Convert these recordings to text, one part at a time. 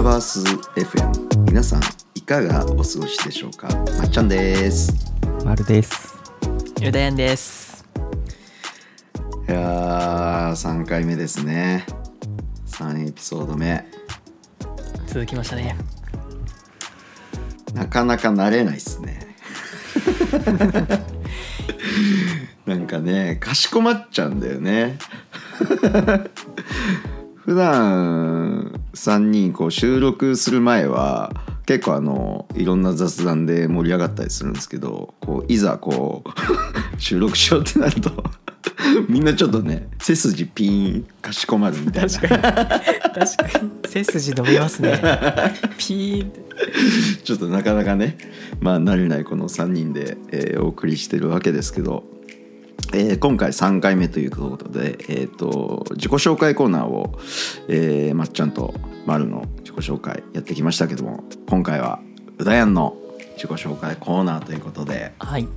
タバース FM 皆さんいかがお過ごしでしょうか？まっちゃんです。まるです。ゆだやんです。いやー3回目ですね。3エピソード目。続きましたね。なかなか慣れないっすね。なんかねかしこまっちゃうんだよね。普段3人こう収録する前は結構あのいろんな雑談で盛り上がったりするんですけどこういざこう 収録しようってなると みんなちょっとね背筋ピーンかしこまるみたいな。確かに。確かに。背筋伸びますね。ピーン。ってちょっとなかなかねまあ慣れないこの3人で、えーお送りしてるわけですけど、えー今回3回目ということで、えー、と自己紹介コーナーを、えーまっちゃんとまるの自己紹介やってきましたけども今回はうだやんの自己紹介コーナーということではい。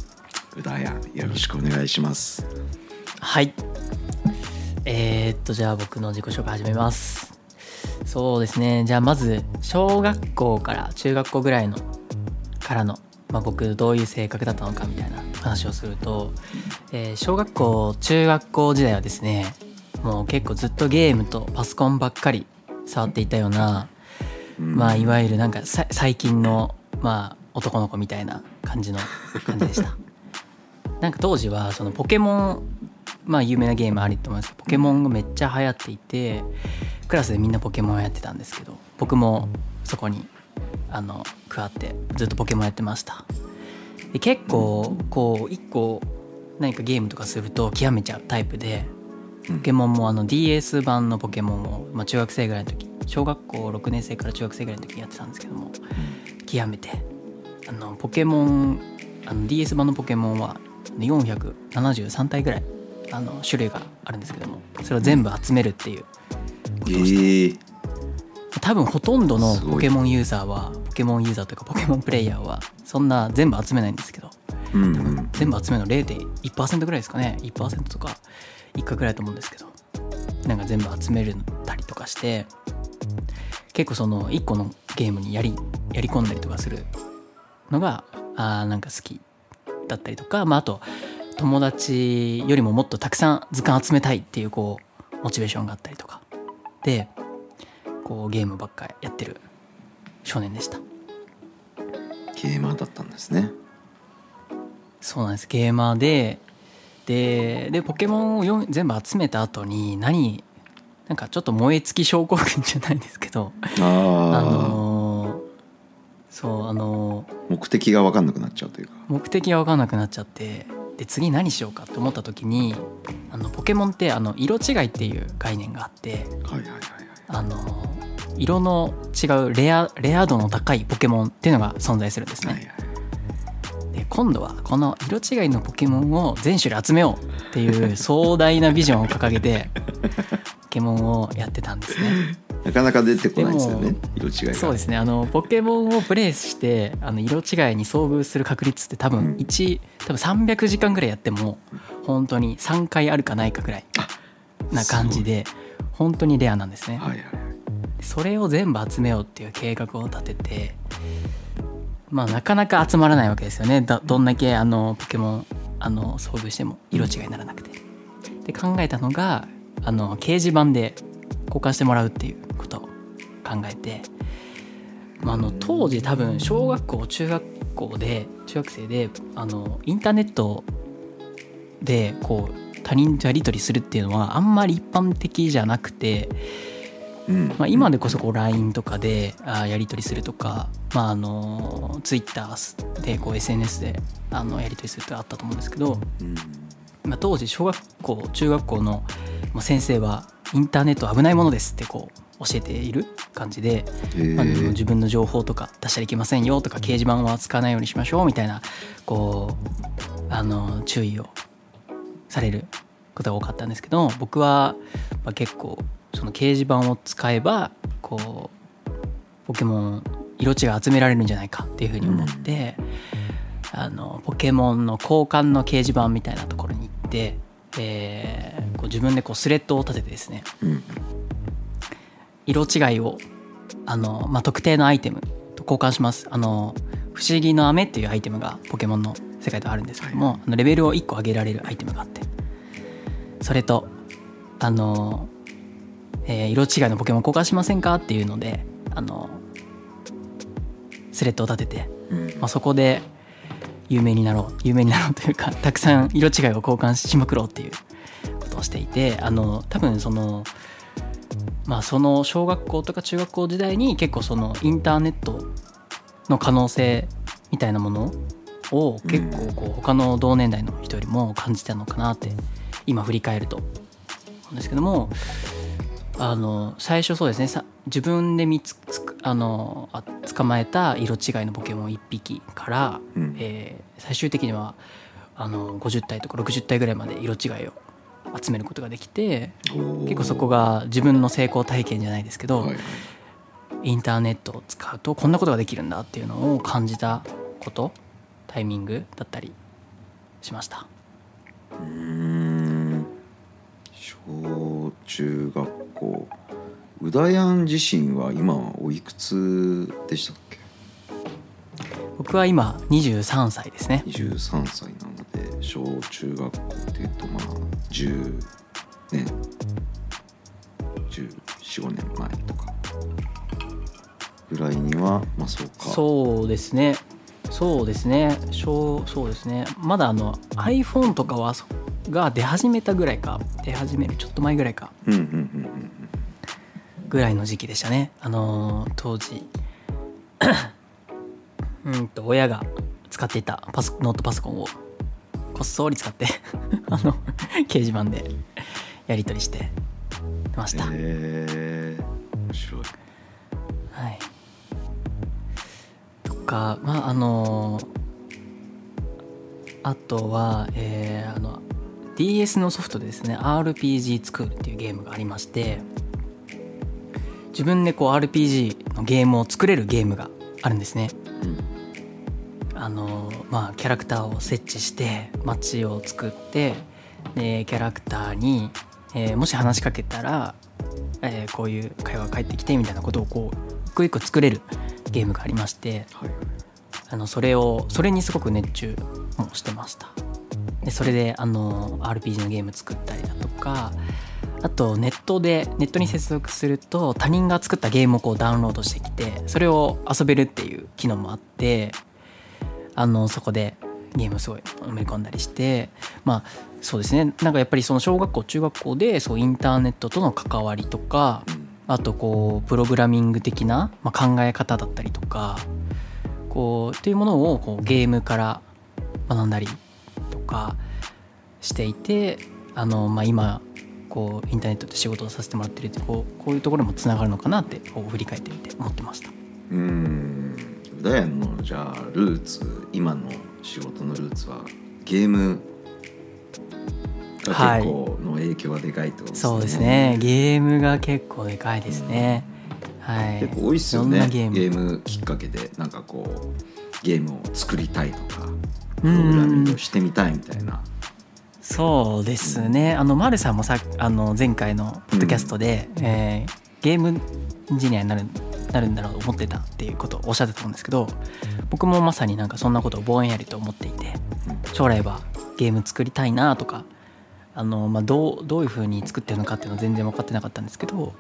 うだやんよろしくお願いします。はい。えー、っとじゃあ僕の自己紹介始めます。そうですね。じゃあまず小学校から中学校ぐらいのからの、まあ、僕どういう性格だったのかみたいな話をすると、えー小学校中学校時代はですねもう結構ずっとゲームとパソコンばっかり触っていたようなうん。まあいわゆるなんかさ最近のまあ男の子みたいな感じの感じでした。なんか当時はそのポケモンまあ有名なゲームありと思いますけどポケモンがめっちゃ流行っていてクラスでみんなポケモンやってたんですけど僕もそこにあの加わってずっとポケモンやってました。で結構こう一個何かゲームとかすると極めちゃうタイプでうん。ポケモンもあの DS 版のポケモンを、まあ、中学生ぐらいの時小学校6年生から中学生ぐらいの時にやってたんですけども極めてあのポケモンあの DS 版のポケモンは473体ぐらいあの種類があるんですけどもそれを全部集めるっていうこえとをして、ー多分ほとんどのポケモンユーザーはポケモンユーザーというかポケモンプレイヤーはそんな全部集めないんですけどうんうん全部集めるの0.1%ぐらいですかね。1%とか1回ぐらいだと思うんですけどなんか全部集めるたりとかして結構その1個のゲームにやりやり込んだりとかするのがあーなんか好きだったりとか、まあ、あと友達よりももっとたくさん図鑑集めたいっていうこうモチベーションがあったりとか。でこうゲームばっかりやってる少年でしたゲーマーだったんですね。そうなんですゲーマーでででポケモンをよん全部集めた後に何なんかちょっと燃え尽き症候群じゃないですけどあのーそうあのー目的が分かんなくなっちゃうというか。目的が分かんなくなっちゃってで次何しようかと思った時にあのポケモンってあの色違いっていう概念があってはいはいはいはい。あの色の違うレアレア度の高いポケモンっていうのが存在するんですね。はいはいで今度はこの色違いのポケモンを全種類集めようっていう 壮大なビジョンを掲げてポケモンをやってたんですね。なかなか出てこないですよねで。色違いが。そうですねあのポケモンをプレイしてあの色違いに遭遇する確率って多うん分1、多分300時間ぐらいやっても本当に3回あるかないかぐらいな感じで本当にレアなんですね。はいはいはい。それを全部集めようっていう計画を立ててまあなかなか集まらないわけですよねだどんだけあのポケモンあの遭遇しても色違いにならなくて。で考えたのがあの掲示板で交換してもらうっていうことを考えて、まあ、あの当時多分小学校中学校で中学生であのインターネットでこう他人とやり取りするっていうのはあんまり一般的じゃなくて、うん。まあ、今でこそこう LINE とかであやり取りするとか、まあ、あの Twitter でこう SNS であのやり取りするってあったと思うんですけど、うん。まあ、当時小学校中学校のまあ先生はインターネットは危ないものですってこう教えている感じで、へまあ、あのー自分の情報とか出しちゃいけませんよとか掲示板は使わないようにしましょうみたいなこうあの注意をされることが多かったんですけど僕はまあ結構その掲示板を使えばこうポケモン色違い集められるんじゃないかっていうふうに思って、あのポケモンの交換の掲示板みたいなところに行って、えーこう自分でこうスレッドを立ててですねうん。色違いをあの、まあ、特定のアイテムと交換します。あの不思議の飴っていうアイテムがポケモンの世界ではあるんですけども、あのレベルを1個上げられるアイテムがあってそれとあの、えー色違いのポケモン交換しませんかっていうのであのスレッドを立てて、うん。まあ、そこで有名になろう有名になろうというか たくさん色違いを交換しまくろうっていうことをしていてあの多分そのまあその小学校とか中学校時代に結構そのインターネットの可能性みたいなものを結構こう他の同年代の人よりも感じたのかなって今振り返ると。思うんですけどもあの最初そうですね。さ自分で見つつくあのあ捕まえた色違いのポケモン1匹から、うん。えー最終的にはあの50体とか60体ぐらいまで色違いを集めることができて結構そこが自分の成功体験じゃないですけど、はいはい。インターネットを使うとこんなことができるんだっていうのを感じたことタイミングだったりしました？うーん。小中学校。うだやん自身は今はおいくつでしたっけ？僕は今23歳ですね。23歳なので小中学校っていうとまあ10年。1415年前とかぐらいにはまあそうか。そうですねそうですね。小そうですね。まだあの iPhone とかはそが出始めたぐらいか。出始めるちょっと前ぐらいか。ぐらいの時期でしたね。あのー当時。うんと親が使っていたパソノートパソコンをこっそり使って あの掲示板でやり取りしてました、へえ面白い。はい。とかまああのあとは、えーあの DS のソフトでですね。RPG 作るっていうゲームがありまして自分でこう RPG のゲームを作れるゲームがあるんですね。うん。あのまあキャラクターを設置して街を作ってでキャラクターに、えーもし話しかけたら、えーこういう会話が返ってきてみたいなことをこう一個一個作れるゲームがありましてはい。あのそれをそれにすごく熱中もしてました。でそれであの RPG のゲーム作ったりだとかあとネットでネットに接続すると他人が作ったゲームをこうダウンロードしてきてそれを遊べるっていう機能もあってあのそこでゲームをすごい埋め込んだりしてまあそうですね。なんかやっぱりその小学校中学校でそうインターネットとの関わりとかうんあとこうプログラミング的な、まあ、考え方だったりとかこうっていうものをこうゲームから学んだりとかしていてあの、まあ、今こうインターネットで仕事をさせてもらってるってこうこういうところもつながるのかなってこう振り返ってみて思ってました。うんダイアンのじゃあルーツ今の仕事のルーツはゲームが結構の影響がでかいとですね、そうですね。ゲームが結構でかいですね。はい、結構多いっすよね。なゲーム？ゲームきっかけでなんかこうゲームを作りたいとかプうん。ログラミングをしてみたいみたいな。そうですね。あの丸さんもさあの前回のポッドキャストで、えーゲームエンジニアになるなるんだろうと思ってたっていうことをおっしゃってたと思うんですけど僕もまさになんかそんなことをぼんやりと思っていて将来はゲーム作りたいなとかあの、まあ、どうどういうふうに作ってるのかっていうのは全然分かってなかったんですけど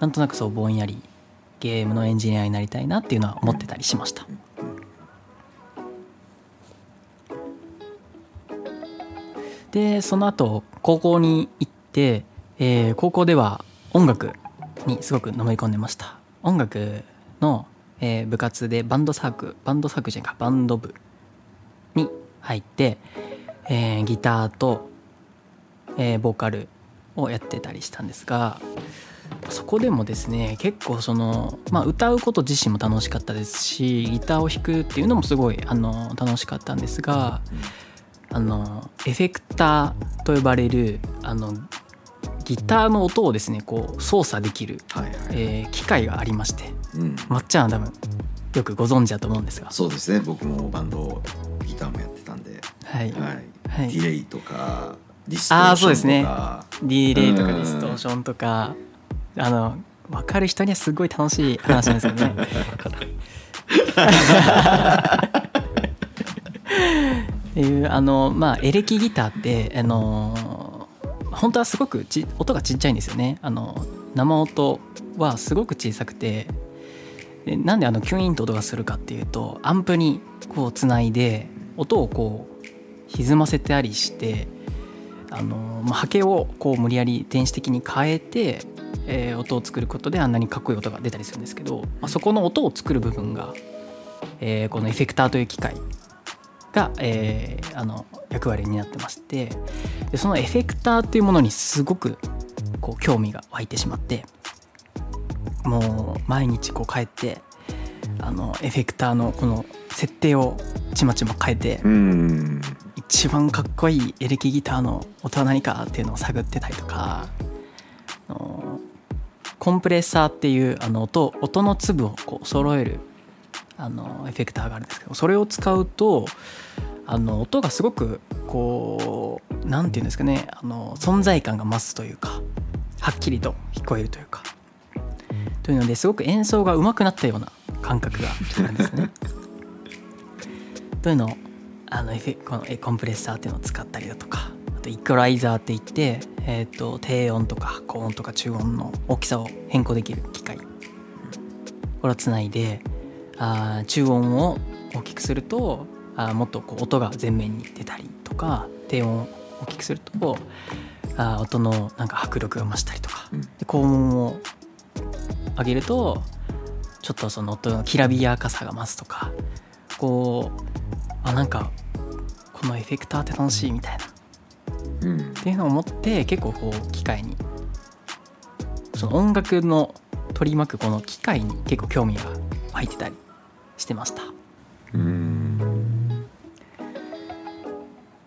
なんとなくそうぼんやりゲームのエンジニアになりたいなっていうのは思ってたりしました。でその後高校に行って、えー高校では音楽にすごくのめり込んでました音楽の、えー部活でバンドサークバンドサークじゃないかバンド部に入って、えーギターと、えーボーカルをやってたりしたんですがそこでもですね結構その、まあ、歌うこと自身も楽しかったですしギターを弾くっていうのもすごいあの楽しかったんですが、あのエフェクターと呼ばれるあのギターの音をですねこう操作できる、はいはい、えー機械がありましてうん、まっちゃんは多分よくご存知だと思うんですが、そうですね。僕もバンドギターもやってたんで、はい。はい。はい。ディレイとかディストーションとか。そうですね。ディレイとかうん。ディストーションとか。あの分かる人にはすごい楽しい話なんですよね。っていうあのまあエレキギターってあの本当はすごくち音がちっちゃいんですよね。あの生音はすごく小さくて。でなんであのキュインと音がするかっていうとアンプにこうつないで音をこう歪ませたりしてあの、まあ、波形をこう無理やり電子的に変えて、えー音を作ることであんなにかっこいい音が出たりするんですけど、まあ、そこの音を作る部分が、えーこのエフェクターという機械が、えーあの役割になってましてでそのエフェクターっていうものにすごくこう興味が湧いてしまってもう毎日こう帰ってあのエフェクターのこの設定をちまちま変えて一番かっこいいエレキギターの音は何かっていうのを探ってたりとかコンプレッサーっていうあの音音の粒をこう揃えるあのエフェクターがあるんですけどそれを使うとあの音がすごくこうなんていうんですかねあの存在感が増すというかはっきりと聞こえるというかというのですごく演奏が上手くなったような感覚があるんですね。というのをあのエフェこのえコンプレッサーっていうのを使ったりだとかあとイクライザーって言って、えー、と低音とか高音とか中音の大きさを変更できる機械。これをつないであー中音を大きくするとあーもっとこう音が前面に出たりとか低音を大きくするとあー音のなんか迫力が増したりとか。うん。で高音を上げるとちょっとその音のきらびやかさが増すとか。こうあなんかこのエフェクターって楽しいみたいな。っうん。ていうのを思って結構こう機械に。その音楽の取り巻くこの機械に結構興味が湧いてたりしてました。うん。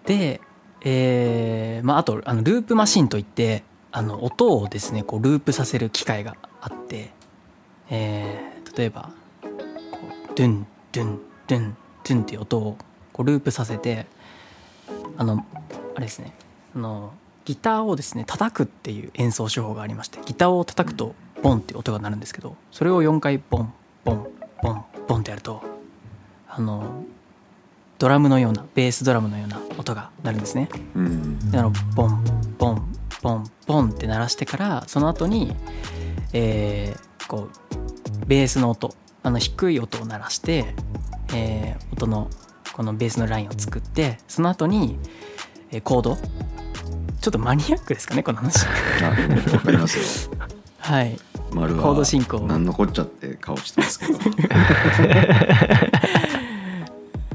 で、えーまあ、あとあのループマシンといってあの音をですねこうループさせる機械があって、えー例えばこうドゥンドゥンドゥンドゥンっていう音をこうループさせてあのあれですね。あのギターをですね叩くっていう演奏手法がありましてギターを叩くとボンって音が鳴るんですけどそれを4回ボンボンボンボンってやるとあのドラムのようなベースドラムのような音が鳴るんですね。うん。であのボンボンボンボンって鳴らしてからその後に、えーこうベースの音あの低い音を鳴らして、えー音のこのベースのラインを作ってその後に、えーコード。ちょっとマニアックですかねこの話。わかりますよ。はい。丸はコード進行。なんのこっちゃって顔してますけど。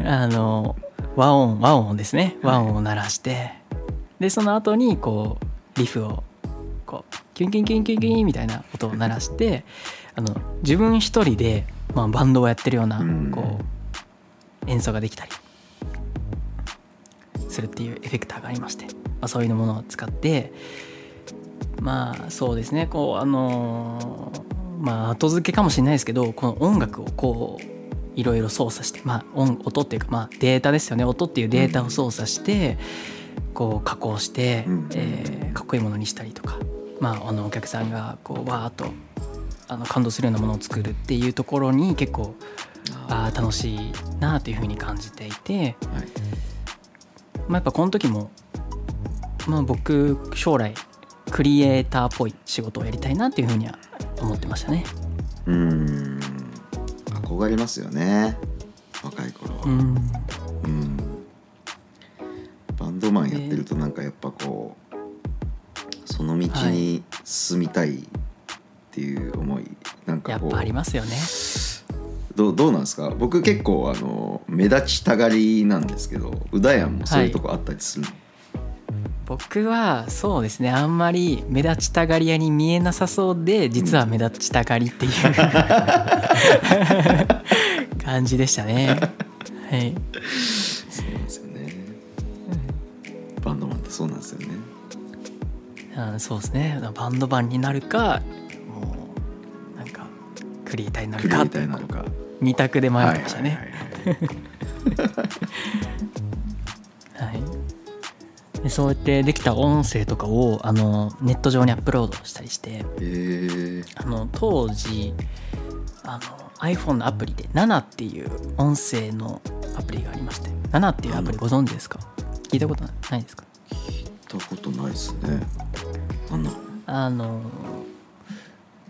あの和音和音ですね。和音を鳴らして。でその後にこうリフをこうキュンキュンキュンキュンキュンみたいな音を鳴らしてあの自分一人で、まあ、バンドをやってるようなうん。こう演奏ができたりするっていうエフェクターがありまして、まあ、そういうものを使ってまあそうですねこうあのーまあ後付けかもしれないですけどこの音楽をこういろいろ操作してまあ音音っていうかまあデータですよね。音っていうデータを操作して、こう加工して、うん。えーかっこいいものにしたりとか、まあ、あのお客さんがこうわーっとあの感動するようなものを作るっていうところに結構あー楽しいなというふうに感じていて、はい。まあ、やっぱこの時も、まあ、僕将来クリエイターっぽい仕事をやりたいなっていうふうには思ってましたね。うん。憧れますよね。若い頃は、うん。うん。バンドマンやってるとなんかやっぱこうその道に進みたいっていう思い、なんかこう。やっぱありますよね。どうどうなんですか？僕結構あの目立ちたがりなんですけどうだやんもそういうとこあったりするの、僕はそうですねあんまり目立ちたがり屋に見えなさそうで実は目立ちたがりっていう 感じでしたね。はい、そうなんですよね。バンドマンってそうなんですよね。あそうですね。バンドマンになるかクリエイターになるか。ターになるか。二択で迷ってましたね。はいそうやってできた音声とかをあのネット上にアップロードしたりしてへえあの当時あの iPhone のアプリで7っていう音声のアプリがありまして7っていうアプリご存知ですか？聞いたことないですか？聞いたことないですね。あの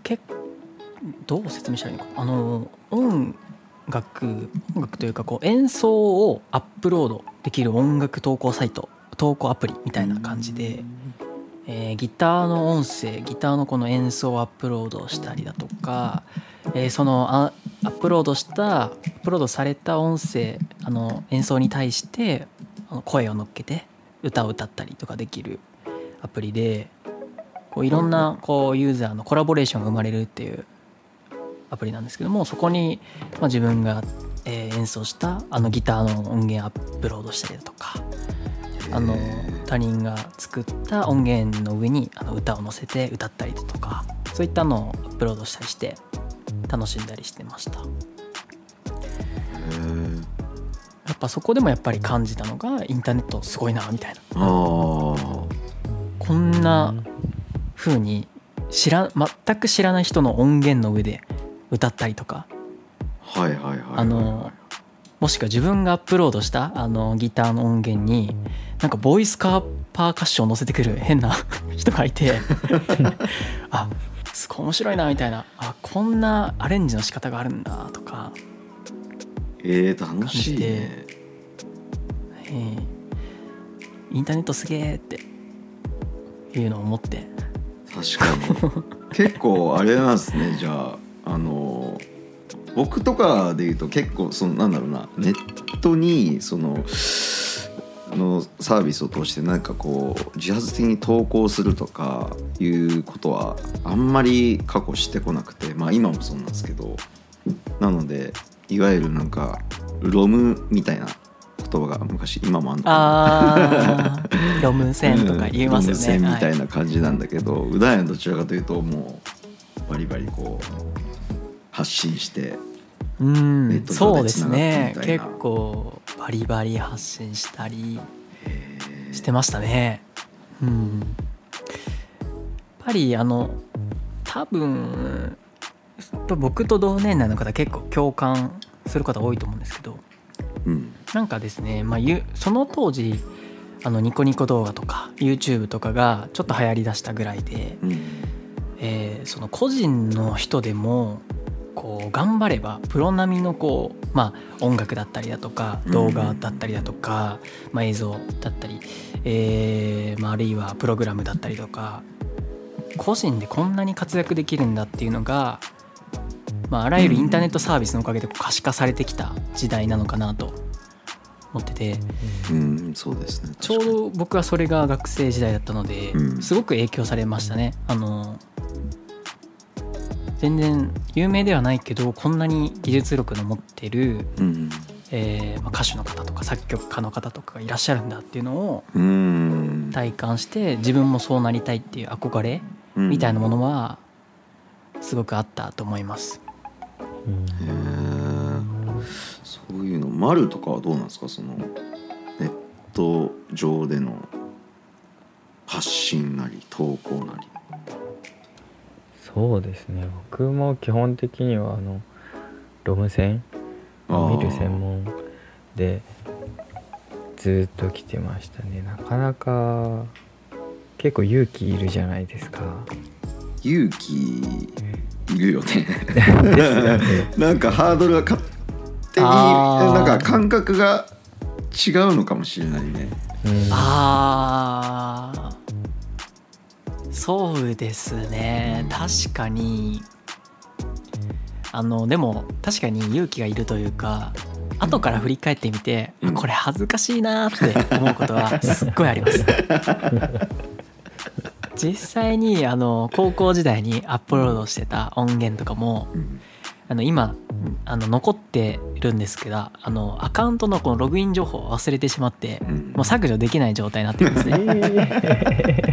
けどう説明したらいいのか。あの音楽音楽というかこう演奏をアップロードできる音楽投稿サイト投稿アプリみたいな感じで、えーギターの音声ギターのこの演奏をアップロードしたりだとか、えーそのアップロードしたアップロードされた音声あの演奏に対して声を乗っけて歌を歌ったりとかできるアプリでこういろんなこうユーザーのコラボレーションが生まれるっていうアプリなんですけどもそこにまあ自分がえー演奏したあのギターの音源アップロードしたりだとかあの他人が作った音源の上にあの歌を載せて歌ったりだとかそういったのをアップロードしたりして楽しんだりしてました。へやっぱそこでもやっぱり感じたのがインターネットすごいなみたいな。こんな風に知ら全く知らない人の音源の上で歌ったりとか。はいはいはいはい。あのもしくは自分がアップロードしたあのギターの音源になんかボイスカーパーカッションを乗せてくる変な 人がいて。あすごい面白いなみたいな。あこんなアレンジの仕方があるんだとか、えー、楽しいね。えー。インターネットすげえって。いうのを思って。確かに。結構あれなんですねじゃああの僕とかで言うと結構そのなんだろうなネットにそのあのサービスを通してなんかこう自発的に投稿するとかいうことはあんまり過去してこなくてまあ今もそうなんですけどなのでいわゆるなんかロムみたいな言葉が昔今もあんのかな。ロム線とか言いますよね、うん。線みたはい。いな感じなんだけど、うだやんどちらかというともうバリバリこう発信してうネッんト上そうですでつながってねみたいな。結構バリバリ発信したりしてましたね。うん。やっぱりあの多分僕と同年代の方結構共感する方多いと思うんですけどうん。なんかですね、まあ、ゆその当時あのニコニコ動画とか YouTube とかがちょっと流行りだしたぐらいで、うん。えーその個人の人でもこう頑張ればプロ並みのこう、まあ、音楽だったりだとか動画だったりだとか、まあ、映像だったり、えーまあ、あるいはプログラムだったりとか個人でこんなに活躍できるんだっていうのが、まあ、あらゆるインターネットサービスのおかげで可視化されてきた時代なのかなと思っててうん。そうですね。ちょうど僕はそれが学生時代だったので、うん。すごく影響されましたね。あの全然有名ではないけどこんなに技術力の持ってる、うん。えーまあ、歌手の方とか作曲家の方とかがいらっしゃるんだっていうのをうん。体感して自分もそうなりたいっていう憧れみたいなものはすごくあったと思います。うんへー。そういうの。丸とかはどうなんですか？そのネット上での発信なり投稿なりそうですね。僕も基本的にはあのロム線？見る専門でずっと来てましたね。なかなか結構勇気いるじゃないですか。勇気いるよね。なんかハードルが勝手になんか感覚が違うのかもしれないね。うん。あーそうですね。確かに。あのでも確かに勇気がいるというか後から振り返ってみて、うん。あこれ恥ずかしいなって思うことはすっごいあります。実際にあの高校時代にアップロードしてた音源とかもうん。あの今あの残ってるんですけどあのアカウントのこのログイン情報を忘れてしまってうん。もう削除できない状態になってるんですえね。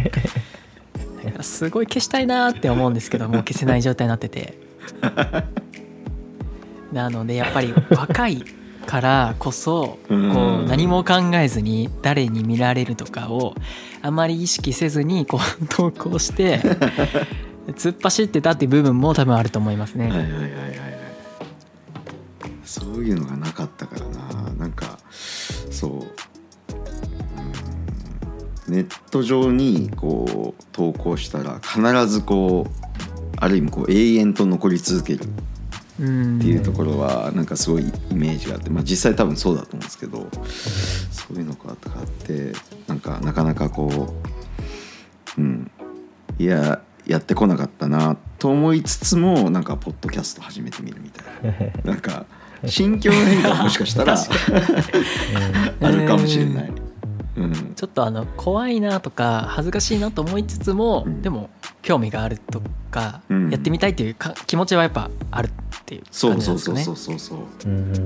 すごい消したいなーって思うんですけどもう消せない状態になってて。なのでやっぱり若いからこそこう何も考えずに誰に見られるとかをあまり意識せずにこう 投稿して 突っ走ってたっていう部分も多分あると思いますね。はいはいはいはいはい。そういうのがなかったからな。なんかそう。うんネット上にこう投稿したら必ずこうある意味こう永遠と残り続けるうんっていうところはなんかすごいイメージがあって、まあ、実際多分そうだと思うんですけどそういうのがあってなんかなかなかこううんいややってこなかったなと思いつつもなんかポッドキャスト始めてみるみたいななんか心境の変化がもしかしたら あるかもしれない。うん。ちょっとあの怖いなとか恥ずかしいなと思いつつも、うん。でも興味があるとか、うん。やってみたいっていうか気持ちはやっぱあるっていうそうそうそう感じですかね。そうそうそう。うんうんう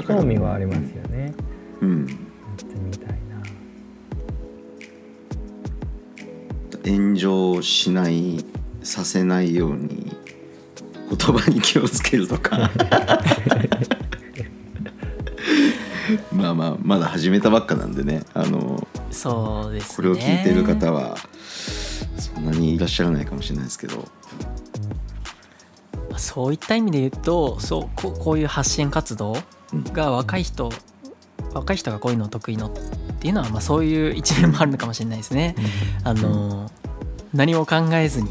ん。興味はありますよね。うん。やってみたいな。炎上しないさせないように言葉に気をつけるとか まあまあまだ始めたばっかなんでねあのそうですね。これを聞いてる方はそんなにいらっしゃらないかもしれないですけど。そういった意味で言うとそうこうこういう発信活動が若い人若い人がこういうのを得意のっていうのは、まあ、そういう一面もあるのかもしれないですね。あの何も考えずに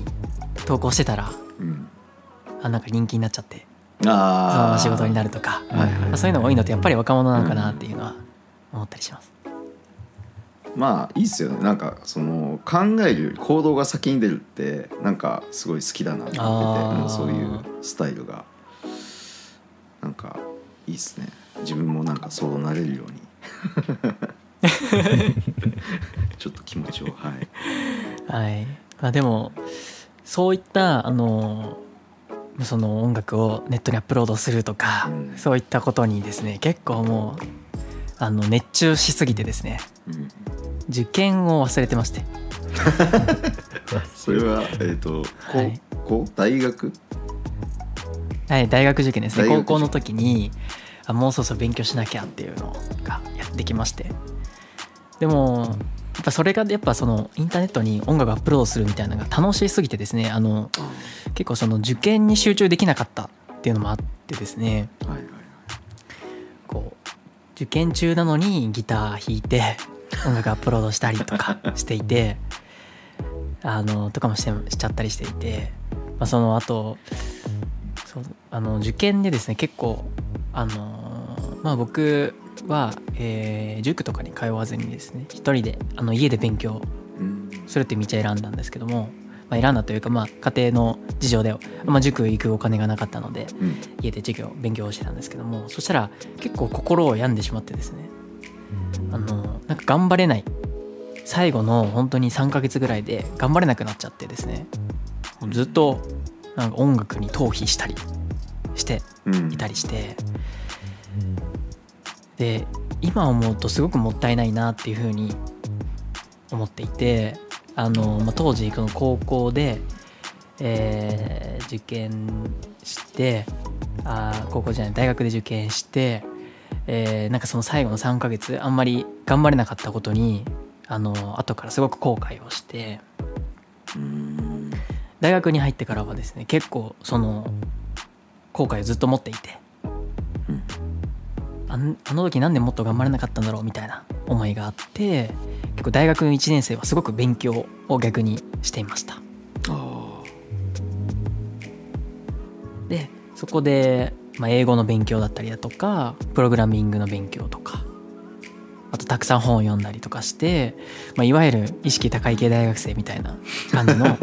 投稿してたらうん。あなんか人気になっちゃって。その仕事になるとか、そういうのが多いのってやっぱり若者なのかなっていうのは思ったりします。まあいいっすよね。なんかその考えるより行動が先に出るってなんかすごい好きだなと思っててそういうスタイルがなんかいいっすね。自分もなんかそうなれるように。ちょっと気持ちをはい。はい。まあ、でもそういったあのその音楽をネットにアップロードするとか、うん。そういったことにですね結構もうあの熱中しすぎてですねうん。受験を忘れてまして。それはえっ、と高はい。校大学？はい、大学受験ですね。高校の時にあもうそろそろ勉強しなきゃっていうのがやってきまして。でもやっぱそれがやっぱそのインターネットに音楽アップロードするみたいなのが楽しすぎてですねあの結構その受験に集中できなかったっていうのもあってですね。こう受験中なのにギター弾いて 音楽アップロードしたりとかしていて あのとかもしてしちゃったりしていて、まあ、その後そうあの受験でですね結構あのまあ僕は、えー塾とかに通わずにですね一人であの家で勉強うん。するって道を選んだんですけども、まあ、選んだというか、まあ、家庭の事情で、まあ、塾行くお金がなかったのでうん。家で授業勉強をしてたんですけどもそしたら結構心を病んでしまってですねあのなんか頑張れない。最後の本当に3ヶ月ぐらいで頑張れなくなっちゃってですねずっと。なんか音楽に逃避したりしてうん。いたりしてで今思うとすごくもったいないなっていうふうに思っていてあの、まあ、当時この高校で、えー受験してあ高校じゃない大学で受験して、えーなんかその最後の3ヶ月あんまり頑張れなかったことにあの後からすごく後悔をして大学に入ってからはですね結構その後悔をずっと持っていて。うん。あの時なんでもっと頑張れなかったんだろうみたいな思いがあって結構大学1年生はすごく勉強を逆にしていましたあでそこで、まあ、英語の勉強だったりだとかプログラミングの勉強とかあとたくさん本を読んだりとかして、まあ、いわゆる意識高い系大学生みたいな感じの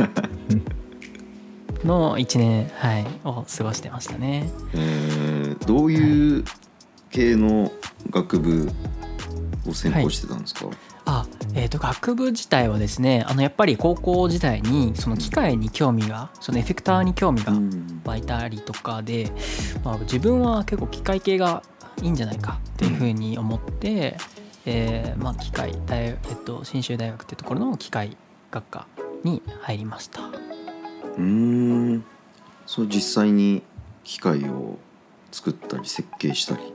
の1年、はい、を過ごしてましたね。ーえーどういう系の学部を専攻してたんですか、あえー、と学部自体はですねあのやっぱり高校時代にその機械に興味がそのエフェクターに興味がうん。湧いたりとかで、まあ、自分は結構機械系がいいんじゃないかっていうふうに思って、えーまあ、機械大、えっと、信州大学っていうところの機械学科に入りました。うーん。そう実際に機械を作ったり設計したり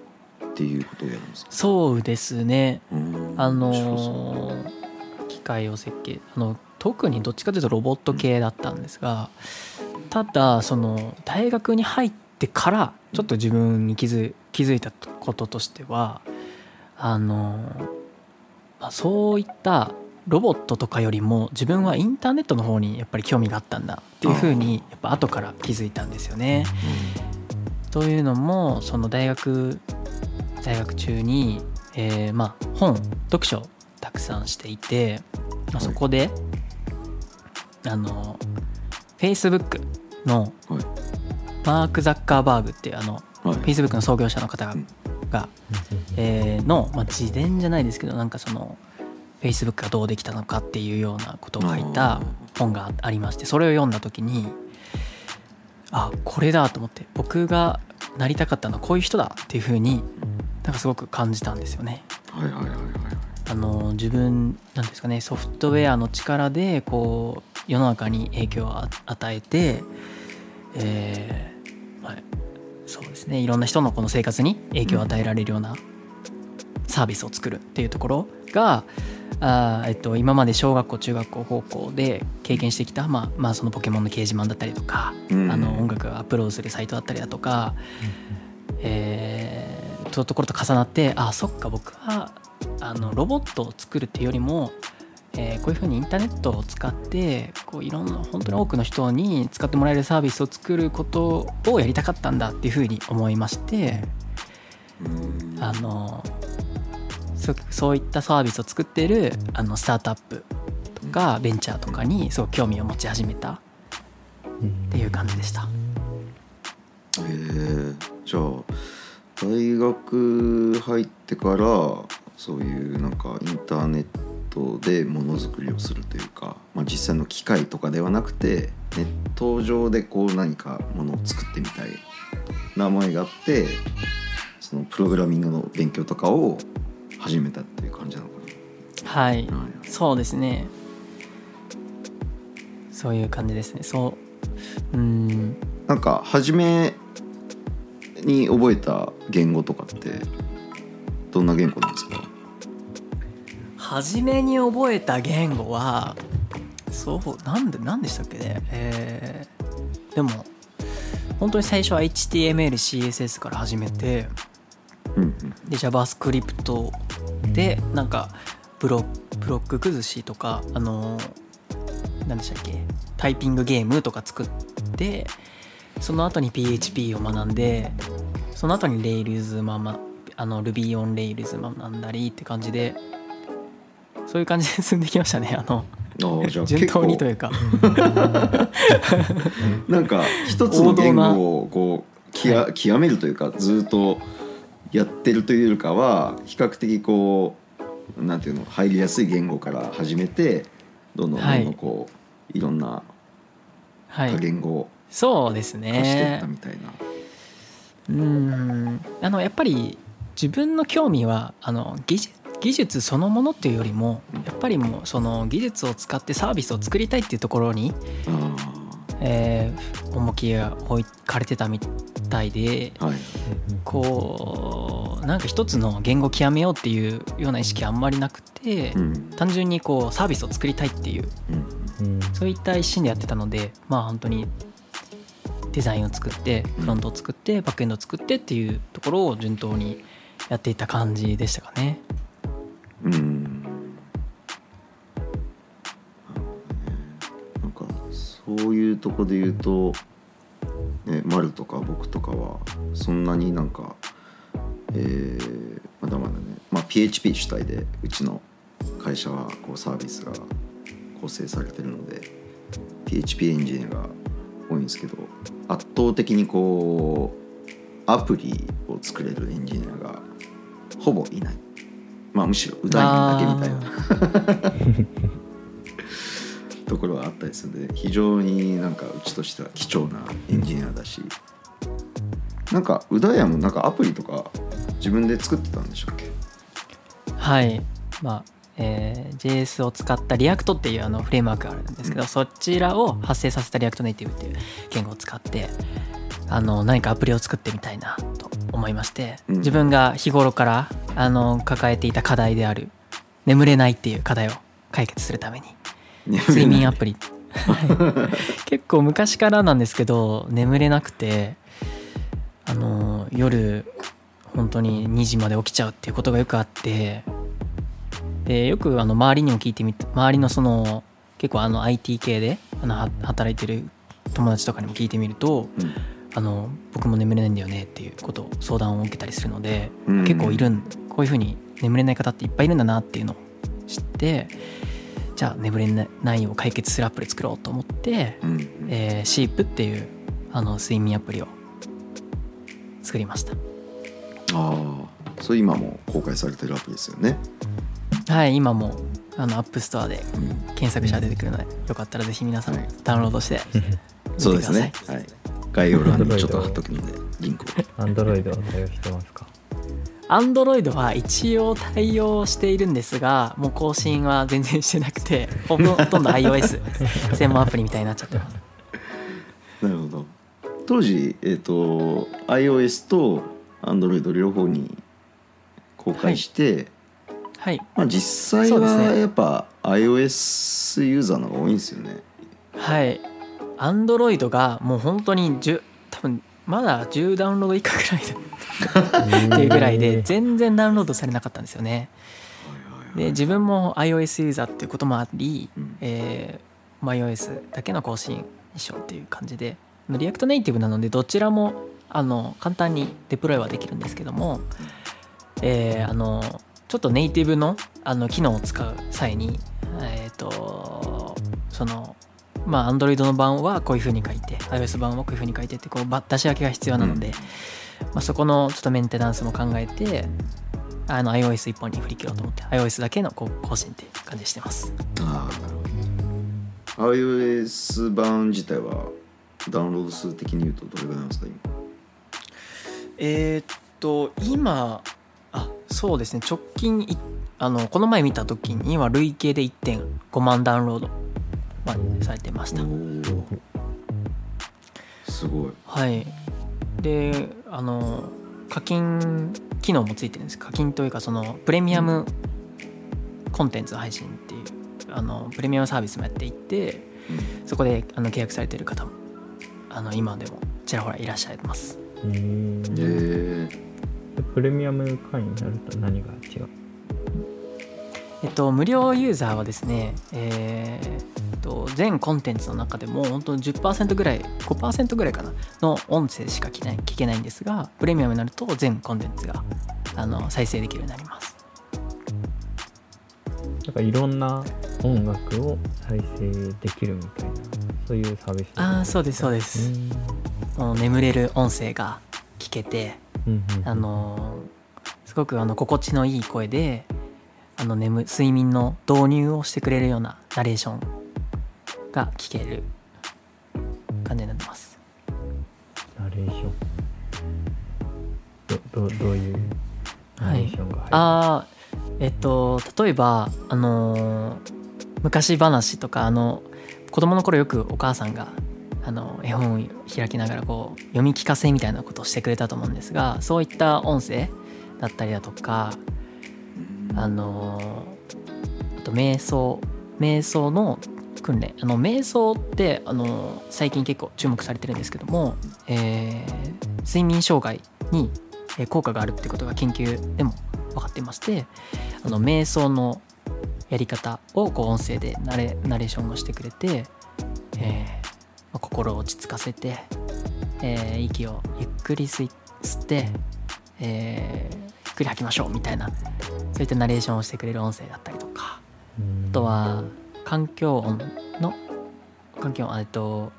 っていうことをやるんですか？そうですね。うん。あの機械を設計あの特にどっちかというとロボット系だったんですがただその大学に入ってからちょっと自分に気づ気づいたこととしてはあの、まあ、そういったロボットとかよりも自分はインターネットの方にやっぱり興味があったんだっていうふうにやっぱ後から気づいたんですよね。というのもその大学在学中に、えーまあ、本読書をたくさんしていて、まあ、そこで、あの Facebook のはい。マーク・ザッカーバーグっていうあのはい。Facebook の創業者の方がうん。が、えーの、まあ、自伝じゃないですけどなんかその Facebook がどうできたのかっていうようなことを書いた本がありましてそれを読んだ時にあこれだと思って僕がなりたかったのはこういう人だっていうふうになんかすごく感じたんですよね。はいはいはいはいはい。あの自分なんですかねソフトウェアの力でこう世の中に影響をあ与えて、えーまあ、そうですねいろんな人のこの生活に影響を与えられるようなサービスを作るっていうところがあー、えっと、今まで小学校中学校高校で経験してきた、まあ、まあそのポケモンの掲示板だったりとか、うん。あの音楽がアップロードするサイトだったりだとか、えー、とところと重なってあそっか僕はあのロボットを作るっていうよりも、えーこういうふうにインターネットを使ってこういろんな本当に多くの人に使ってもらえるサービスを作ることをやりたかったんだっていうふうに思いましてうん。あのそそういったサービスを作っているあのスタートアップとかベンチャーとかにすごく興味を持ち始めたっていう感じでした。へえじゃあ大学入ってからそういうなんかインターネットでものづくりをするというか、まあ、実際の機械とかではなくてネット上でこう何かものを作ってみたいな思いがあってそのプログラミングの勉強とかを始めたっていう感じなのかはい。な。はい。そうですね。そういう感じですね。そう。うん。なんか初めに覚えた言語とかってどんな言語なんですか？初めに覚えた言語はそうなんで何でしたっけね？えーでも本当に最初は HTMLCSS から始めてうんうん。で JavaScript でなんかブロブロック崩しとかあの何でしたっけ？タイピングゲームとか作ってその後に PHP を学んでその後に Rails ままあの Ruby on Rails 学んだりって感じでそういう感じで進んできましたねあの順当にというか。なんか一つの言語をこうきや極めるというかずっとやってるというよりかは比較的こうなんていうの入りやすい言語から始めてどんどんどんどんこう、い、ろんなはい。多言語をそうです化していっねたみたいな。うん。あのやっぱり自分の興味はあの技術技術そのものっていうよりもやっぱりもうその技術を使ってサービスを作りたいっていうところに、あえー重きが置かれてたみたいであはい。こうなんか一つの言語を極めようっていうような意識はあんまりなくて、うん。単純にこうサービスを作りたいっていううん。そういった一心でやってたのでまあ本当にデザインを作ってフロントを作ってバックエンドを作ってっていうところを順当にやっていた感じでしたかね。うんなんかそういうとこで言うと、ね、丸とか僕とかはそんなになんか、えーまだまだね、まあ、PHP 主体でうちの会社はこうサービスが構成されてるので PHP エンジニアが多いんですけど圧倒的にこうアプリを作れるエンジニアがほぼいない。まあむしろうだやんだけみたいな。ところはあったりするので非常になんかうちとしては貴重なエンジニアだし。なんかうだやんもなんかアプリとか自分で作ってたんでしたっけ？はい、まあえー JS を使った React っていうあのフレームワークがあるんですけど、そちらを派生させた React Native っていう言語を使ってあの何かアプリを作ってみたいなと思いまして、うん。自分が日頃からあの抱えていた課題である眠れないっていう課題を解決するために睡眠アプリ。はい。結構昔からなんですけど眠れなくてあの夜本当に2時まで起きちゃうっていうことがよくあってでよくあの周りにも聞いてみて周りのその結構あの IT 系であのは働いてる友達とかにも聞いてみるとうん。あの僕も眠れないんだよねっていうことを相談を受けたりするのでうん。結構いるんこういうふうに眠れない方っていっぱいいるんだなっていうのを知ってじゃあ眠れないを解決するアプリ作ろうと思って、うん。えー、シープっていうあの睡眠アプリを作りました。ああそれ今も公開されてるアプリですよね、はい今もあの App Store でうん、検索したら出てくるのでよかったらぜひ皆さんはいダウンロードしてそうですね見てください。はい。概要欄にちょっと貼っとくのでリンクを。 Android は対応してますか？Android は一応対応しているんですがもう更新は全然してなくて ほとんど iOS 専門アプリみたいになっちゃってます。なるほど。当時、えー、と iOS と Android 両方に公開して、はい。まあ、実際はやっぱ iOS ユーザーの方が多いんですよね。はい。Android がもう本当に10多分まだ10ダウンロード以下ぐらいだ っていうぐらいで全然ダウンロードされなかったんですよね。で自分も iOS ユーザーっていうこともあり、うん。えー、iOS だけの更新にしようっていう感じで。React Native なのでどちらもあの簡単にデプロイはできるんですけども、えーあのちょっとネイティブのあの機能を使う際にえっ、とそのまあ Android の版はこういう風に書いて iOS 版はこういう風に書いてってこうば出し分けが必要なので、まあ、そこのちょっとメンテナンスも考えてあの iOS 一本に振り切ろうと思って iOS だけのこう更新って感じでしてます。ああなるほど iOS 版自体はダウンロード数的に言うとどれぐらいなんですか今？えーっと今あそうですね。直近いあのこの前見た時には累計で1.5万ダウンロードまでされてました。すごい。はい。であの課金機能もついてるんです。課金というかそのプレミアムコンテンツ配信っていうあのプレミアムサービスもやっていてそこであの契約されてる方もあの今でもちらほらいらっしゃいます。うーんえー、プレミアム会員になると何が違う？えっと、無料ユーザーはですね、えーっと全コンテンツの中でも本当に10%ぐらい5%ぐらいかなの音声しか聞けない聞けないんですがプレミアムになると全コンテンツがあの再生できるようになります。なんかいろんな音楽を再生できるみたいなそういうサービスああそうですそうです。もう眠れる音声が聞けてあのすごくあの心地のいい声であの眠睡眠の導入をしてくれるようなナレーションが聞ける感じになってます。ナレーション。どどどういうナレーションが入る、あーえっと例えばあのー昔話とかあの子供の頃よくお母さんがあの絵本を開きながらこう読み聞かせみたいなことをしてくれたと思うんですがそういった音声だったりだとかあのあと瞑想瞑想の訓練。あの瞑想ってあの最近結構注目されてるんですけども、えー睡眠障害に効果があるってことが研究でも分かっていましてあの瞑想のやり方をこう音声でナレナレーションをしてくれて、心を落ち着かせて、えー息をゆっくり吸って、えーゆっくり吐きましょうみたいなそういったナレーションをしてくれる音声だったりとかうん。あとは環境音の環境音えっと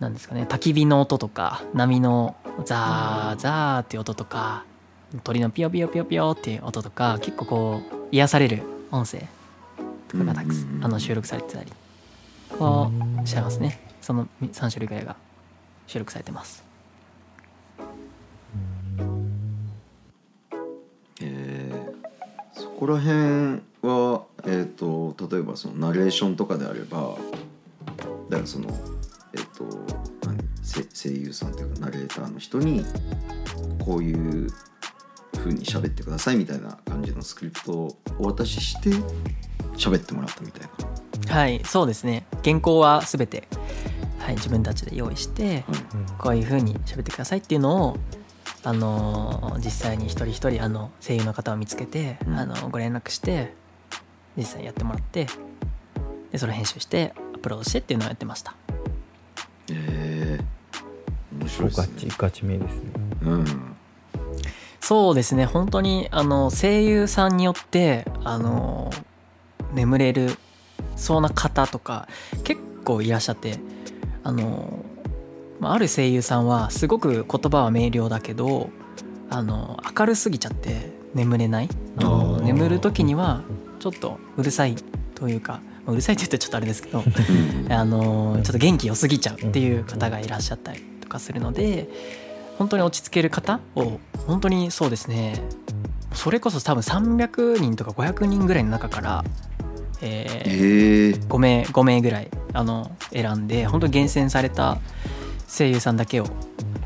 なんですかね焚き火の音とか波のザーザーっていう音とか鳥のピヨピヨピヨピヨっていう音とか結構こう癒される音声とかがたくさん。あの収録されてたりをしちゃいますね。その3種類ぐらいが収録されてます。えーそこら辺は、えー、と例えばそのナレーションとかであればだからその、えー、と何声優さんというかナレーターの人にこういう風に喋ってくださいみたいな感じのスクリプトをお渡しして喋ってもらったみたいな。はいそうですね。原稿は全て、はい、自分たちで用意してこういう風に喋ってくださいっていうのをあのー実際に一人一人あの声優の方を見つけて、うん。あのご連絡して実際にやってもらってでそれを編集してアップロードしてっていうのをやってました。えー、面白いですね。ガチガチめですね。うんそうですね。本当にあの声優さんによってあの眠れるそうな方とか結構いらっしゃってあのまあある声優さんはすごく言葉は明瞭だけどあの明るすぎちゃって眠れない。あの眠る時にはちょっとうるさいというかまあうるさいって言ってちょっとあれですけどうん あのちょっと元気良すぎちゃうっていう方がいらっしゃったりとかするので本当に落ち着ける方？を本当にそうですね。それこそ多分300人とか500人ぐらいの中から、ええーー、5名5名ぐらいあの選んで本当に厳選された声優さんだけを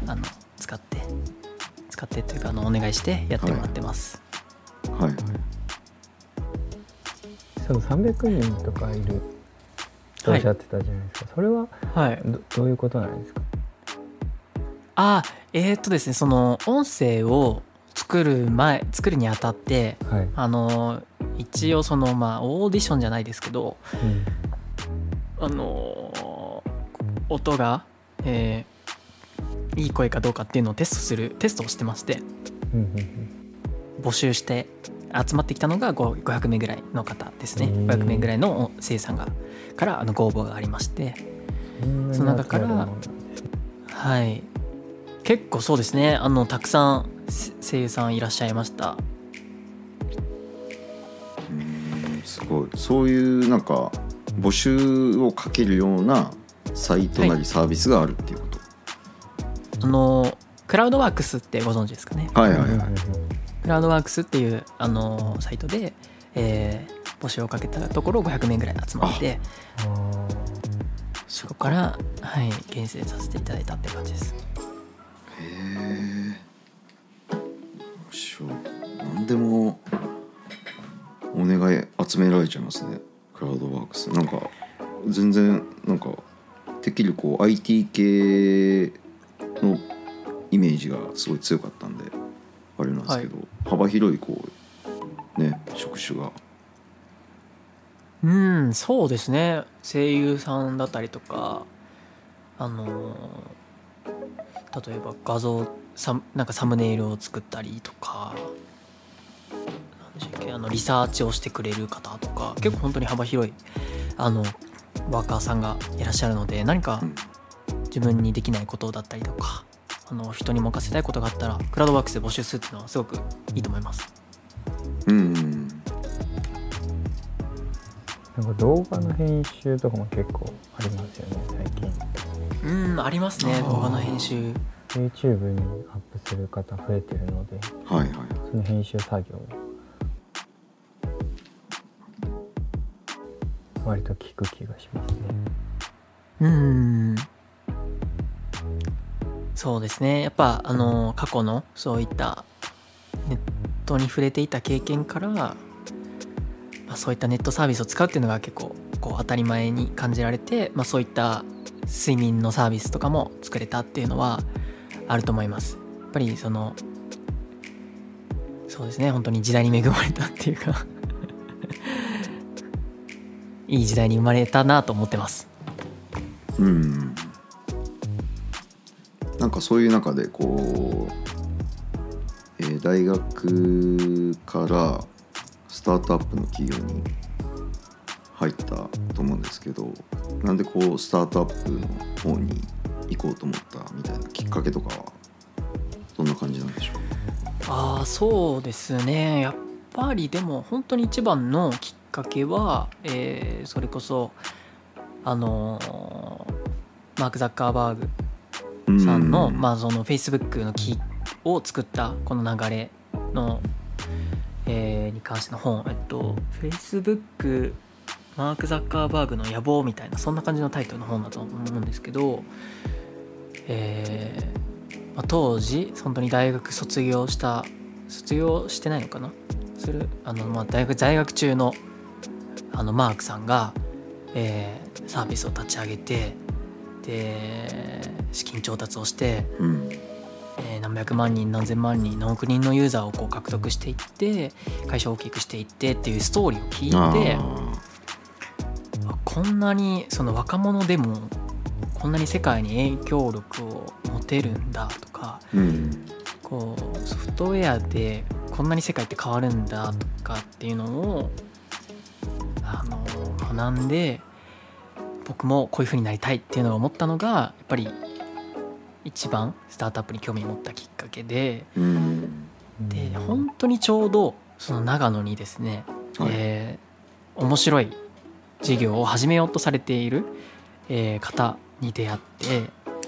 あの使って使ってというかあのお願いしてやってもらってます。はい。その300人とかいるとおっしゃってたじゃないですか、それははい、どどういうことなんですか？あえーっとですねその音声を作る前作るにあたってはい、あの一応そのまあオーディションじゃないですけどうん。あの音が、えーいい声かどうかっていうのをテストするテストをしてましてうんうん募集して集まってきたのが5 500名ぐらいの方ですね。うん。500名ぐらいの生産がからあのご応募がありましてうんその中からはい結構そうですね。あのたくさんせ声優さんいらっしゃいました。うんすごい。そういうなんか募集をかけるようなサイトなりサービスがあるっていうこと、あのクラウドワークスってご存知ですかね？はい、はいはい。クラウドワークスっていうあのサイトで、えー募集をかけたところ500名ぐらい集まってそこから、はい、厳選させていただいたって感じですへえ面白い何でもお願い集められちゃいますね。クラウドワークス。なんか全然なんかてっきりこう IT 系のイメージがすごい強かったんであれなんですけど、幅広いこうね職種が。うんそうですね。声優さんだったりとかあの例えば画像サなんかサムネイルを作ったりとかなんでしたっけあのリサーチをしてくれる方とか結構本当に幅広いあのワーカーさんがいらっしゃるので何かうん。自分にできないことだったりとかあの人に任せたいことがあったらクラウドワークスで募集するっていうのはすごくいいと思います。うんうん。なんか動画の編集とかも結構ありますよね最近うんありますね動画の編集。YouTube にアップする方増えてるのではいはいその編集作業も割と効く気がしますね。うん。そうですね。やっぱあの過去のそういったネットに触れていた経験から、まあ、そういったネットサービスを使うっていうのが結構こう当たり前に感じられて、まあ、そういった睡眠のサービスとかも作れたっていうのはあると思います。やっぱりそのそうですね。本当に時代に恵まれたっていうか いい時代に生まれたなと思ってます。うん。なんかそういう中でこう、えー大学からスタートアップの企業に入ったと思うんですけどなんでこうスタートアップの方に行こうと思ったみたいなきっかけとかはどんな感じなんでしょう？ああそうですね。やっぱりでも本当に一番のきっかけは、えーそれこそあのーマーク・ザッカーバーグさんの,、うん。まあ、その Facebook の木を作ったこの流れの、えーに関しての本、えっと、Facebook マーク・ザッカーバーグの野望みたいなそんな感じのタイトルの本だと思うんですけど、えーまあ、当時本当に大学卒業した卒業してないのかな？するあの、まあ、大学在学中のあのマークさんが、えーサービスを立ち上げてで資金調達をして、うん。えー何百万人何千万人何億人のユーザーをこう獲得していって会社を大きくしていってっていうストーリーを聞あいてこんなにその若者でもこんなに世界に影響力を持てるんだとかうんこうソフトウェアでこんなに世界って変わるんだとかっていうのをあの学んで僕もこういう風になりたいっていうのを思ったのがやっぱり一番スタートアップに興味を持ったきっかけでうん。で本当にちょうどその長野にですね、はい。えー面白い事業を始めようとされている、えー方に出会って、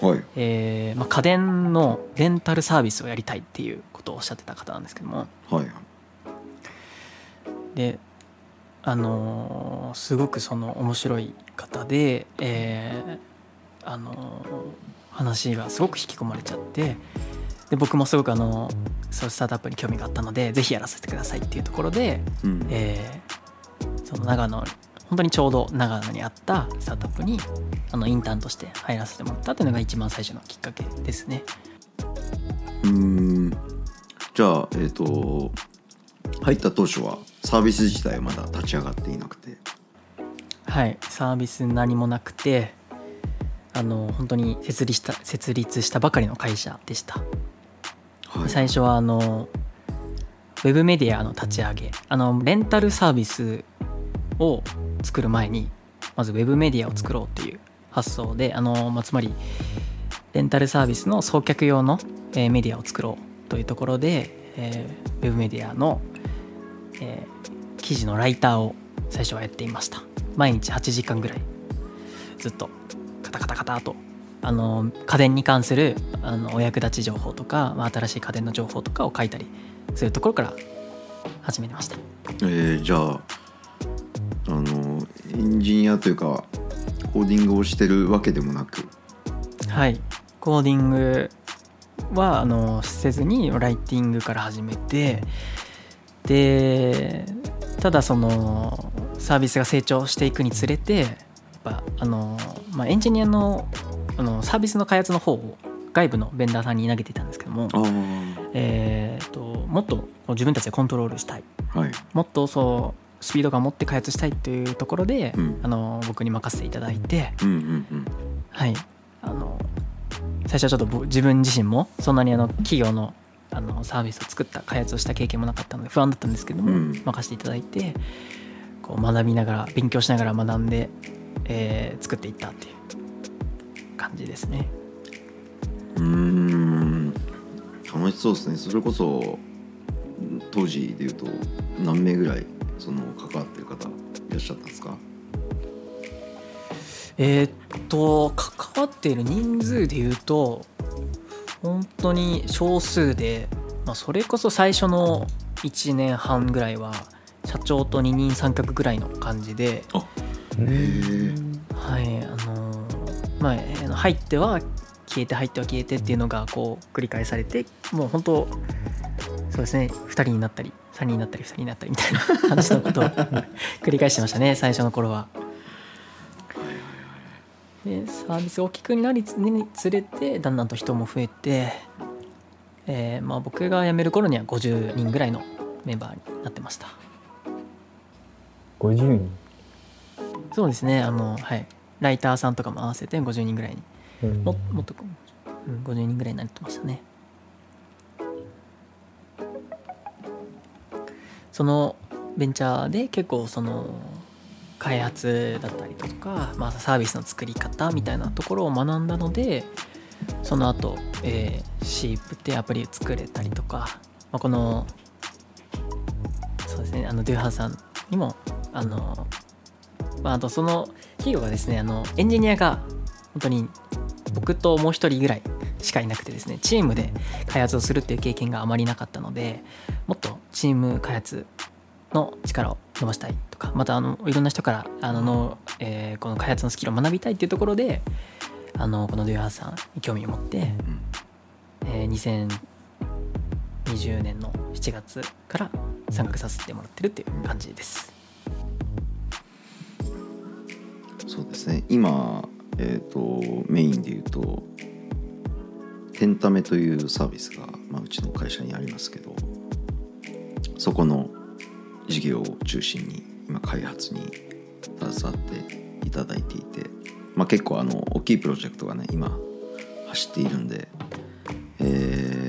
はい。えーまあ、家電のレンタルサービスをやりたいっていうことをおっしゃってた方なんですけども。はい。であのーすごくその面白い方で、えーあのー話がすごく引き込まれちゃってで僕もすごくあのそういうスタートアップに興味があったのでぜひやらせてくださいっていうところで、うん。えーその長野本当にちょうど長野にあったスタートアップにあのインターンとして入らせてもらったっていうのが一番最初のきっかけですね。うん。じゃあえっ、と入った当初はサービス自体はまだ立ち上がっていなくて。はい、サービス何もなくてあの本当に設立した設立したばかりの会社でした、はい。最初はあのウェブメディアの立ち上げ。あのレンタルサービスを作る前にまずウェブメディアを作ろうっていう発想であの、まあ、つまりレンタルサービスの送客用の、えーメディアを作ろうというところで、えーウェブメディアの、えー記事のライターを最初はやっていました。毎日8時間ぐらいずっとカタカタカタとあの家電に関するあのお役立ち情報とか、まあ、新しい家電の情報とかを書いたりするところから始めました。えーじゃああのエンジニアというかコーディングをしてるわけでもなく。はい。コーディングはあのせずにライティングから始めてでただそのサービスが成長していくにつれてやっぱあの、まあ、エンジニアのあのサービスの開発の方を外部のベンダーさんに投げていたんですけども、えー、ともっと自分たちでコントロールしたい。はい。もっとそうスピード感を持って開発したいっていうところで、うん。あの僕に任せていただいて、うんうんうん。はい、あの最初はちょっと僕自分自身もそんなにあの企業のあのサービスを作った開発をした経験もなかったので不安だったんですけども、うん。任せていただいてこう学びながら勉強しながら学んで、えー作っていったっていう感じですね。うーん。楽しそうですね。それこそ当時でいうと何名ぐらいその関わってる方いらっしゃったんですか？えーっと関わっている人数でいうと本当に少数で、まあ、それこそ最初の1年半ぐらいは社長と二人三脚ぐらいの感じで、はいあのーまあえー入っては消えて入っては消えてっていうのがこう繰り返されてもう本当そうですね2人になったり3人になったり2人になったりみたいな 話のことを 繰り返してましたね最初の頃は。でサービスが大きくなりつにつれてだんだんと人も増えて、えーまあ、僕が辞める頃には50人ぐらいのメンバーになってました。50人？そうですねあの、はい、ライターさんとかも合わせて50人ぐらいに。うん。ももっと、うん、50人ぐらいになってましたねそのベンチャーで結構その開発だったりとか、まあ、サービスの作り方みたいなところを学んだのでその後、えー、シープってアプリを作れたりとか、まあ、このそうですねあのドゥハーさんにもあの、まあ、あとその企業がですねあのエンジニアが本当に僕ともう一人ぐらいしかいなくてですねチームで開発をするっていう経験があまりなかったのでもっとチーム開発の力を伸ばしたいとかまたあのいろんな人からあのの、えーこの開発のスキルを学びたいっていうところでああのこのデュアーさんに興味を持って、えー2020年の7月から参画させてもらってるっていう感じです。そうですね今、えー、とメインで言うと「テンタメ」というサービスが、まあ、うちの会社にありますけどそこの事業を中心に今開発に携わっていただいていて、まあ、結構あの大きいプロジェクトがね今走っているんで、え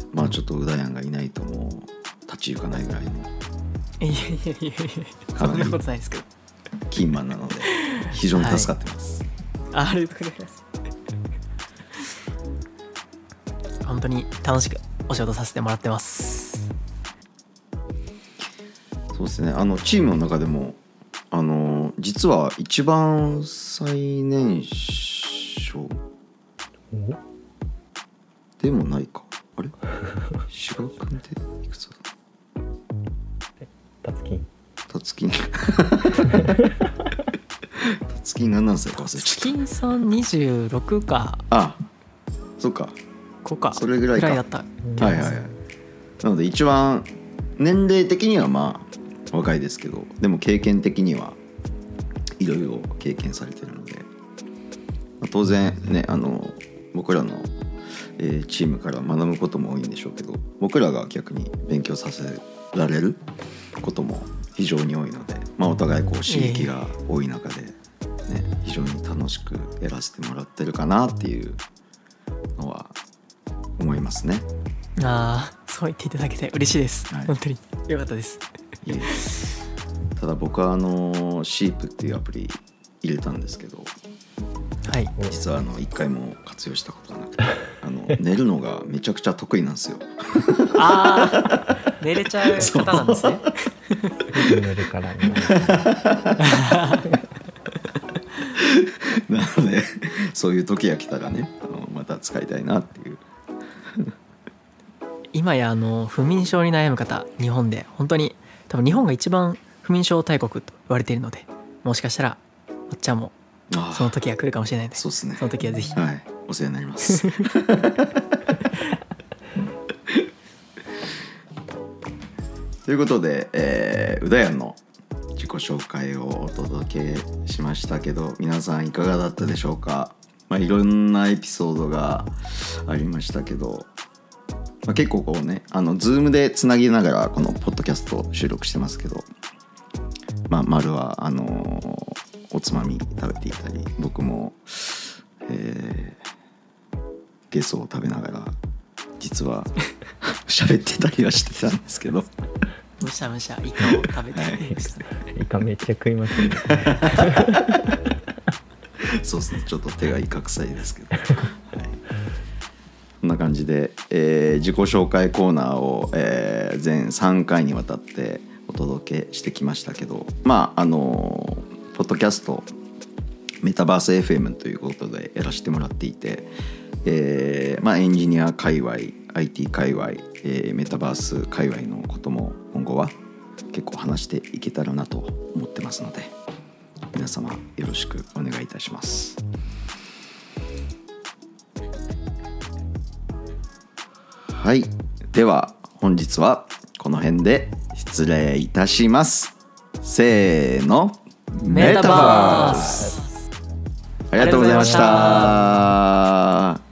ーまあちょっとうだやんがいないともう立ち行かないぐらいのいやいやいやいやそんなことないですけど。キーマンなので非常に助かってます。あありがとうございます。本当に楽しくお仕事させてもらってます。そうですね。あのチームの中でもあの実は一番最年少おでもないか。あれ？志賀君っていくつだ？たつきたつきん。たつきん が何歳か忘れチちゃっキンさん26か。たあそっか5か。それぐらいか。だった。うんはいはいはい。なので一番年齢的にはまあ若いですけどでも経験的にはいろいろ経験されてるので、まあ当然ねあの僕らの、えーチームから学ぶことも多いんでしょうけど僕らが逆に勉強させられることも非常に多いので、まあ、お互いこう刺激が多い中で、ね、非常に楽しくやらせてもらってるかなっていう思いますね。ああそう言っていただけて嬉しいです、はい。本当によかったです。ただ僕はあのシープっていうアプリ入れたんですけどはい。実はあの一回も活用したことがなくて あの寝るのがめちゃくちゃ得意なんですよ。ああ寝れちゃう方なんですね。寝るからね。なのでそういう時が来たらねあのまた使いたいなって今やあの不眠症に悩む方日本で本当に多分日本が一番不眠症大国と言われているのでもしかしたらおっちゃんもその時が来るかもしれないのでそうですね。その時はぜひ。はい。お世話になります。ということで、えー、うだやんの自己紹介をお届けしましたけど皆さんいかがだったでしょうか、まあ、いろんなエピソードがありましたけど、まあ、結構こうねあの Zoom でつなぎながらこのポッドキャストを収録してますけどまあ丸はあのーおつまみ食べていたり僕もえーゲソを食べながら実は 喋ってたりはしてたんですけど。むしゃむしゃイカを食べて。ましたねイカめっちゃ食いますね。そうですね。ちょっと手がいかくさいですけど、はい、こんな感じで、えー自己紹介コーナーを、えー全3回にわたってお届けしてきましたけどまああのポッドキャストメタバース FM ということでやらせてもらっていて、えーまあ、エンジニア界隈 IT 界隈、えーメタバース界隈のことも今後は結構話していけたらなと思ってますので皆様よろしくお願いいたします。はいでは本日はこの辺で失礼いたします。せーのメタバースありがとうございました。